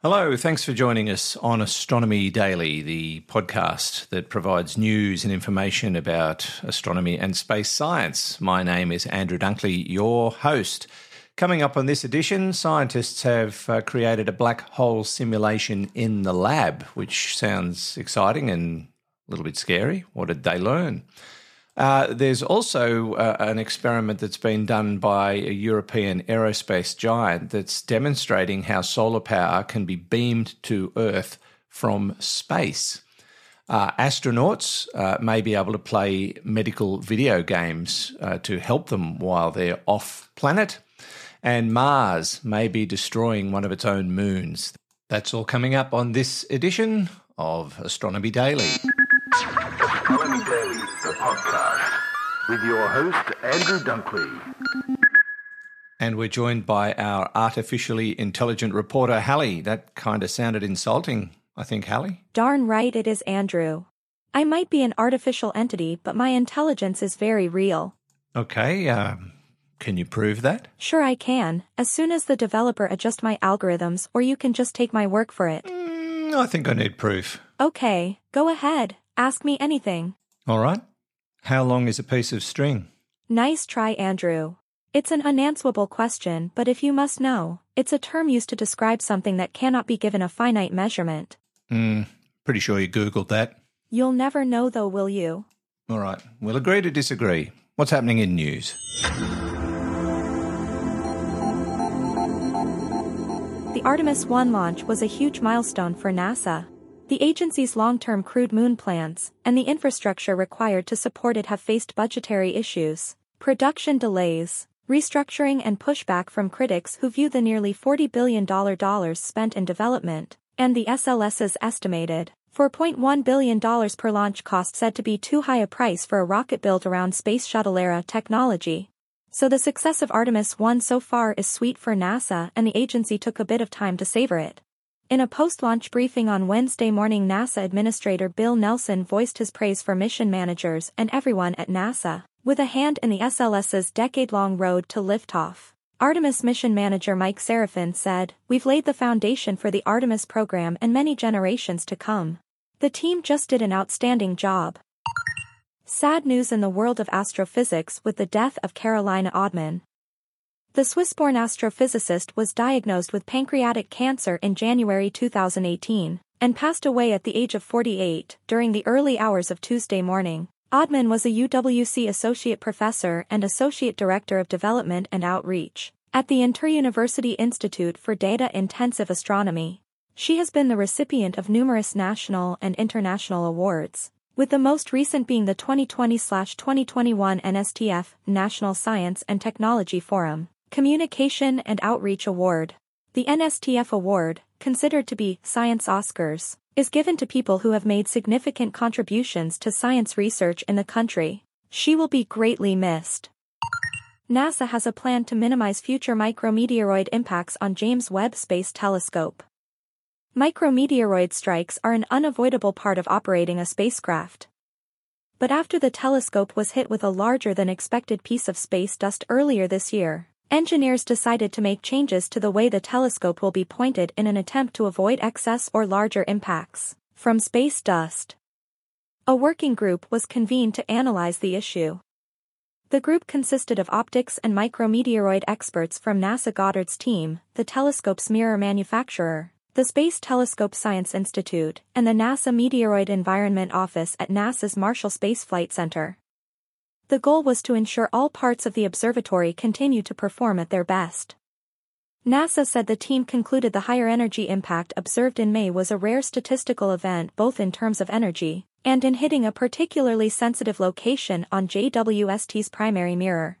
Hello, thanks for joining us on Astronomy Daily, the podcast that provides news and information about astronomy and space science. My name is Andrew Dunkley, your host. Coming up on this edition, scientists have uh, created a black hole simulation in the lab, which sounds exciting and a little bit scary. What did they learn? Uh, there's also uh, an experiment that's been done by a European aerospace giant that's demonstrating how solar power can be beamed to Earth from space. Uh, astronauts uh, may be able to play medical video games uh, to help them while they're off planet, and Mars may be destroying one of its own moons. That's all coming up on this edition of Astronomy Daily. Astronomy Daily, the podcast, with your host, Andrew Dunkley. And we're joined by our artificially intelligent reporter, Hallie. That kind of sounded insulting, I think, Hallie. Darn right it is Andrew. I might be an artificial entity, but my intelligence is very real. Okay, um, can you prove that? Sure I can, as soon as the developer adjust my algorithms or you can just take my word for it. Mm, I think I need proof. Okay, go ahead, ask me anything. All right. How long is a piece of string? Nice try Andrew. It's an unanswerable question but if you must know, it's a term used to describe something that cannot be given a finite measurement. Hmm, pretty sure you Googled that. You'll never know though will you? All right, we'll agree to disagree. What's happening in news? The Artemis 1 launch was a huge milestone for NASA. The agency's long-term crewed moon plans and the infrastructure required to support it have faced budgetary issues, production delays, restructuring and pushback from critics who view the nearly $40 billion spent in development, and the SLS's estimated $4.1 billion per launch cost said to be too high a price for a rocket built around space shuttle-era technology. So the success of Artemis 1 so far is sweet for NASA and the agency took a bit of time to savor it. In a post-launch briefing on Wednesday morning NASA Administrator Bill Nelson voiced his praise for mission managers and everyone at NASA, with a hand in the SLS's decade-long road to liftoff. Artemis mission manager Mike Sarafin said, We've laid the foundation for the Artemis program and many generations to come. The team just did an outstanding job. Sad news in the world of astrophysics with the death of Carolina Odman, the Swiss-born astrophysicist was diagnosed with pancreatic cancer in January 2018 and passed away at the age of 48 during the early hours of Tuesday morning. Odman was a UWC Associate Professor and Associate Director of Development and Outreach at the Inter-University Institute for Data Intensive Astronomy. She has been the recipient of numerous national and international awards, with the most recent being the 2020-2021 NSTF National Science and Technology Forum Communication and Outreach Award. The NSTF Award, considered to be Science Oscars, is given to people who have made significant contributions to science research in the country. She will be greatly missed. NASA has a plan to minimize future micrometeoroid impacts on James Webb Space Telescope. Micrometeoroid strikes are an unavoidable part of operating a spacecraft. But after the telescope was hit with a larger than expected piece of space dust earlier this year, Engineers decided to make changes to the way the telescope will be pointed in an attempt to avoid excess or larger impacts from space dust. A working group was convened to analyze the issue. The group consisted of optics and micrometeoroid experts from NASA Goddard's team, the telescope's mirror manufacturer, the Space Telescope Science Institute, and the NASA Meteoroid Environment Office at NASA's Marshall Space Flight Center. The goal was to ensure all parts of the observatory continue to perform at their best. NASA said the team concluded the higher energy impact observed in May was a rare statistical event both in terms of energy and in hitting a particularly sensitive location on JWST's primary mirror.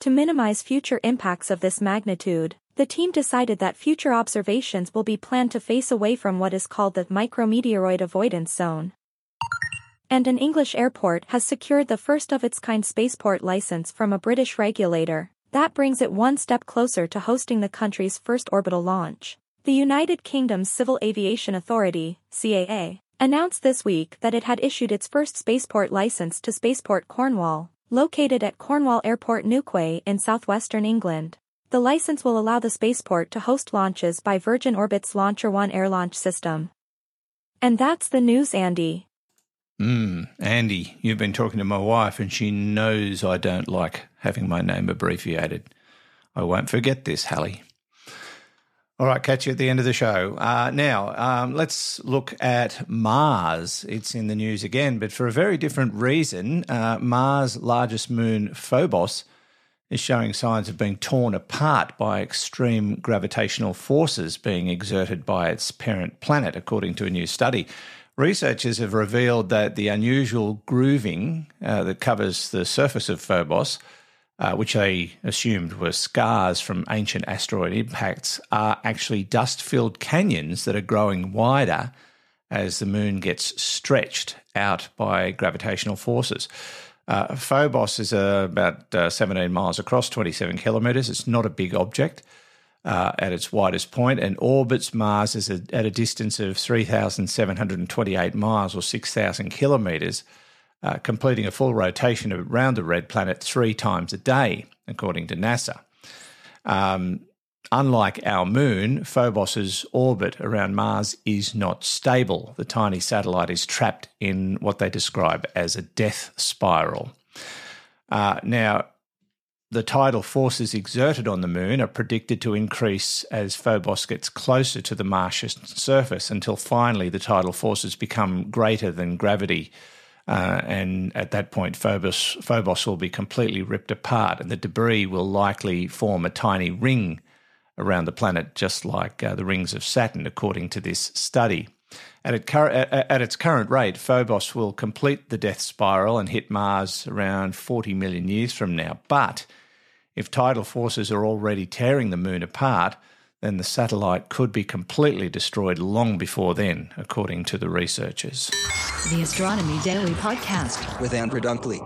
To minimize future impacts of this magnitude, the team decided that future observations will be planned to face away from what is called the micrometeoroid avoidance zone and an English airport has secured the first of its kind spaceport license from a British regulator. That brings it one step closer to hosting the country's first orbital launch. The United Kingdom's Civil Aviation Authority, CAA, announced this week that it had issued its first spaceport license to Spaceport Cornwall, located at Cornwall Airport Newquay in southwestern England. The license will allow the spaceport to host launches by Virgin Orbit's Launcher One air launch system. And that's the news, Andy. Hmm, Andy, you've been talking to my wife and she knows I don't like having my name abbreviated. I won't forget this, Hallie. All right, catch you at the end of the show. Uh, now, um, let's look at Mars. It's in the news again, but for a very different reason. Uh, Mars' largest moon, Phobos, is showing signs of being torn apart by extreme gravitational forces being exerted by its parent planet, according to a new study. Researchers have revealed that the unusual grooving uh, that covers the surface of Phobos uh, which they assumed were scars from ancient asteroid impacts, are actually dust filled canyons that are growing wider as the moon gets stretched out by gravitational forces. Uh, Phobos is uh, about uh, 17 miles across, 27 kilometres. It's not a big object uh, at its widest point, and orbits Mars a, at a distance of 3,728 miles or 6,000 kilometres uh, completing a full rotation around the red planet three times a day, according to NASA. Um, unlike our moon, Phobos's orbit around Mars is not stable. The tiny satellite is trapped in what they describe as a death spiral. Uh, now, the tidal forces exerted on the moon are predicted to increase as Phobos gets closer to the Martian surface until finally the tidal forces become greater than gravity uh, and at that point, Phobos, Phobos will be completely ripped apart, and the debris will likely form a tiny ring around the planet, just like uh, the rings of Saturn, according to this study. At, it, at, its current rate, Phobos will complete the death spiral and hit Mars around 40 million years from now. But if tidal forces are already tearing the moon apart, then the satellite could be completely destroyed long before then, according to the researchers. The Astronomy Daily Podcast with Andrew Dunkley.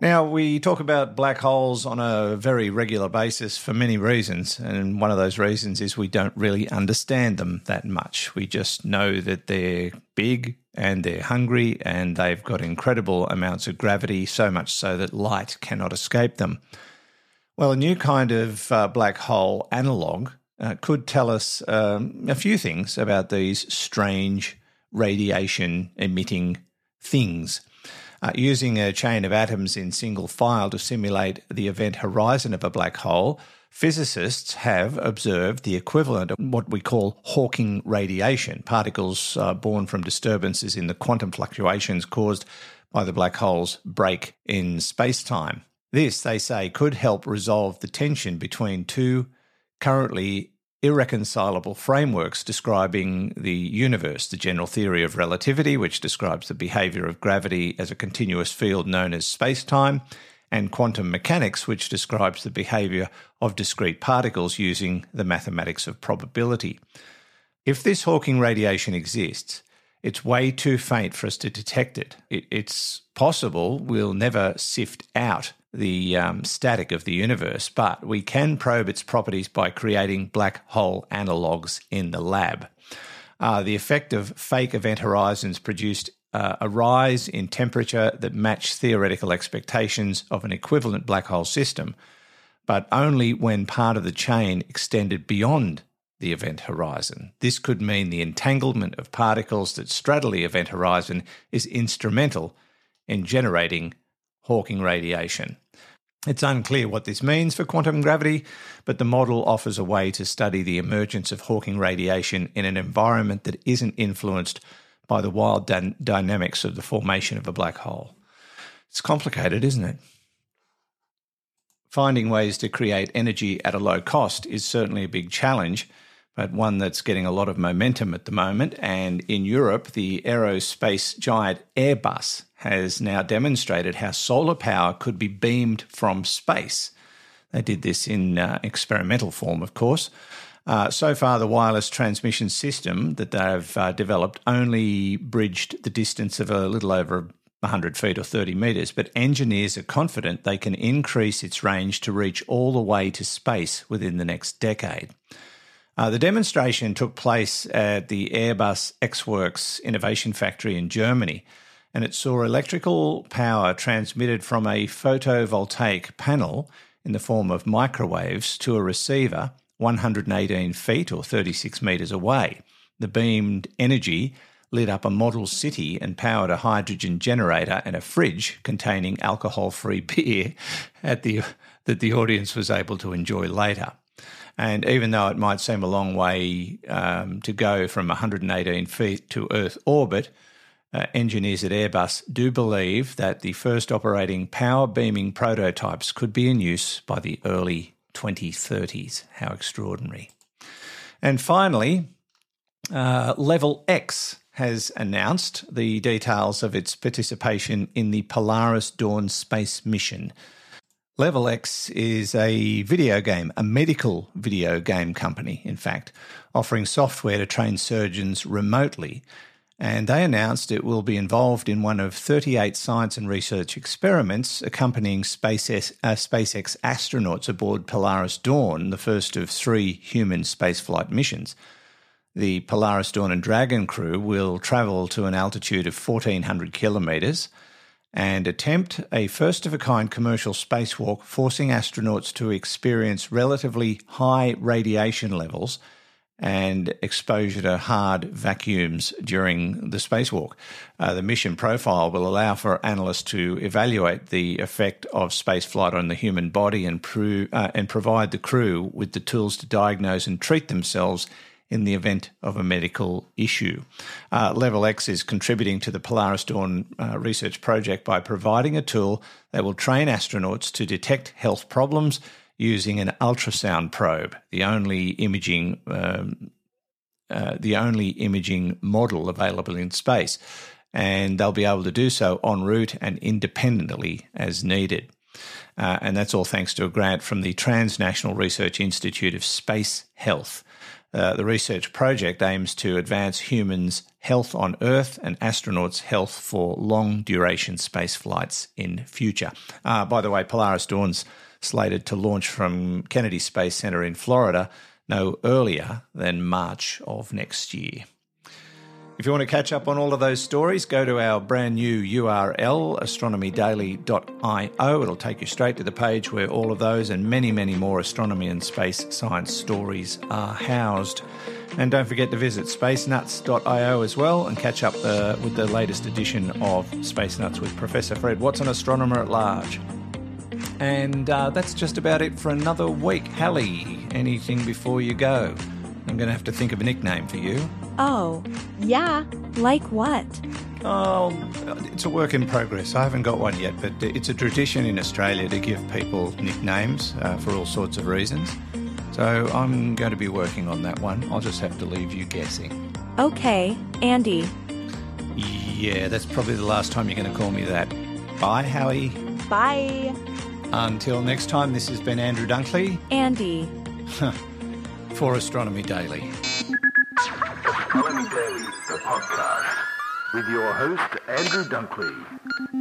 Now, we talk about black holes on a very regular basis for many reasons. And one of those reasons is we don't really understand them that much. We just know that they're big and they're hungry and they've got incredible amounts of gravity, so much so that light cannot escape them. Well, a new kind of uh, black hole analog uh, could tell us um, a few things about these strange radiation emitting things. Uh, using a chain of atoms in single file to simulate the event horizon of a black hole, physicists have observed the equivalent of what we call Hawking radiation, particles uh, born from disturbances in the quantum fluctuations caused by the black hole's break in space time. This, they say, could help resolve the tension between two currently irreconcilable frameworks describing the universe the general theory of relativity, which describes the behavior of gravity as a continuous field known as space time, and quantum mechanics, which describes the behavior of discrete particles using the mathematics of probability. If this Hawking radiation exists, it's way too faint for us to detect it. it it's possible we'll never sift out the um, static of the universe, but we can probe its properties by creating black hole analogues in the lab. Uh, the effect of fake event horizons produced uh, a rise in temperature that matched theoretical expectations of an equivalent black hole system, but only when part of the chain extended beyond the event horizon. This could mean the entanglement of particles that straddle the event horizon is instrumental in generating Hawking radiation. It's unclear what this means for quantum gravity, but the model offers a way to study the emergence of Hawking radiation in an environment that isn't influenced by the wild dy- dynamics of the formation of a black hole. It's complicated, isn't it? Finding ways to create energy at a low cost is certainly a big challenge, but one that's getting a lot of momentum at the moment. And in Europe, the aerospace giant Airbus has now demonstrated how solar power could be beamed from space. They did this in uh, experimental form, of course. Uh, so far, the wireless transmission system that they've uh, developed only bridged the distance of a little over 100 feet or 30 metres, but engineers are confident they can increase its range to reach all the way to space within the next decade. Uh, the demonstration took place at the Airbus X Works Innovation Factory in Germany, and it saw electrical power transmitted from a photovoltaic panel in the form of microwaves to a receiver 118 feet or 36 metres away. The beamed energy lit up a model city and powered a hydrogen generator and a fridge containing alcohol free beer the, that the audience was able to enjoy later. And even though it might seem a long way um, to go from 118 feet to Earth orbit, uh, engineers at Airbus do believe that the first operating power beaming prototypes could be in use by the early 2030s. How extraordinary. And finally, uh, Level Ex has announced the details of its participation in the Polaris Dawn space mission. Level Ex is a video game, a medical video game company, in fact, offering software to train surgeons remotely and they announced it will be involved in one of 38 science and research experiments accompanying SpaceX, uh, SpaceX astronauts aboard Polaris Dawn, the first of three human spaceflight missions. The Polaris Dawn and Dragon crew will travel to an altitude of 1,400 kilometres and attempt a first of a kind commercial spacewalk, forcing astronauts to experience relatively high radiation levels and exposure to hard vacuums during the spacewalk. Uh, the mission profile will allow for analysts to evaluate the effect of spaceflight on the human body and, pro- uh, and provide the crew with the tools to diagnose and treat themselves in the event of a medical issue. Uh, Level Ex is contributing to the Polaris Dawn uh, research project by providing a tool that will train astronauts to detect health problems using an ultrasound probe, the only imaging um, uh, the only imaging model available in space, and they'll be able to do so en route and independently as needed. Uh, and that's all thanks to a grant from the Translational Research Institute of Space Health. Uh, the research project aims to advance humans' health on Earth and astronauts' health for long duration space flights in future. Uh, by the way, Polaris Dawn's slated to launch from Kennedy Space Center in Florida no earlier than March of next year. If you want to catch up on all of those stories, go to our brand new URL, astronomydaily.io. It'll take you straight to the page where all of those and many, many more astronomy and space science stories are housed. And don't forget to visit spacenuts.io as well and catch up the, with the latest edition of Space Nuts with Professor Fred Watson, astronomer at large. And uh, that's just about it for another week. Hallie, anything before you go? I'm going to have to think of a nickname for you. Oh, yeah. Like what? Oh, it's a work in progress. I haven't got one yet, but it's a tradition in Australia to give people nicknames uh, for all sorts of reasons. So I'm going to be working on that one. I'll just have to leave you guessing. Okay, Andy. Yeah, that's probably the last time you're going to call me that. Bye, Howie. Bye. Until next time, this has been Andrew Dunkley. Andy. for Astronomy Daily. Astronomy Daily, the podcast, with your host, Andrew Dunkley.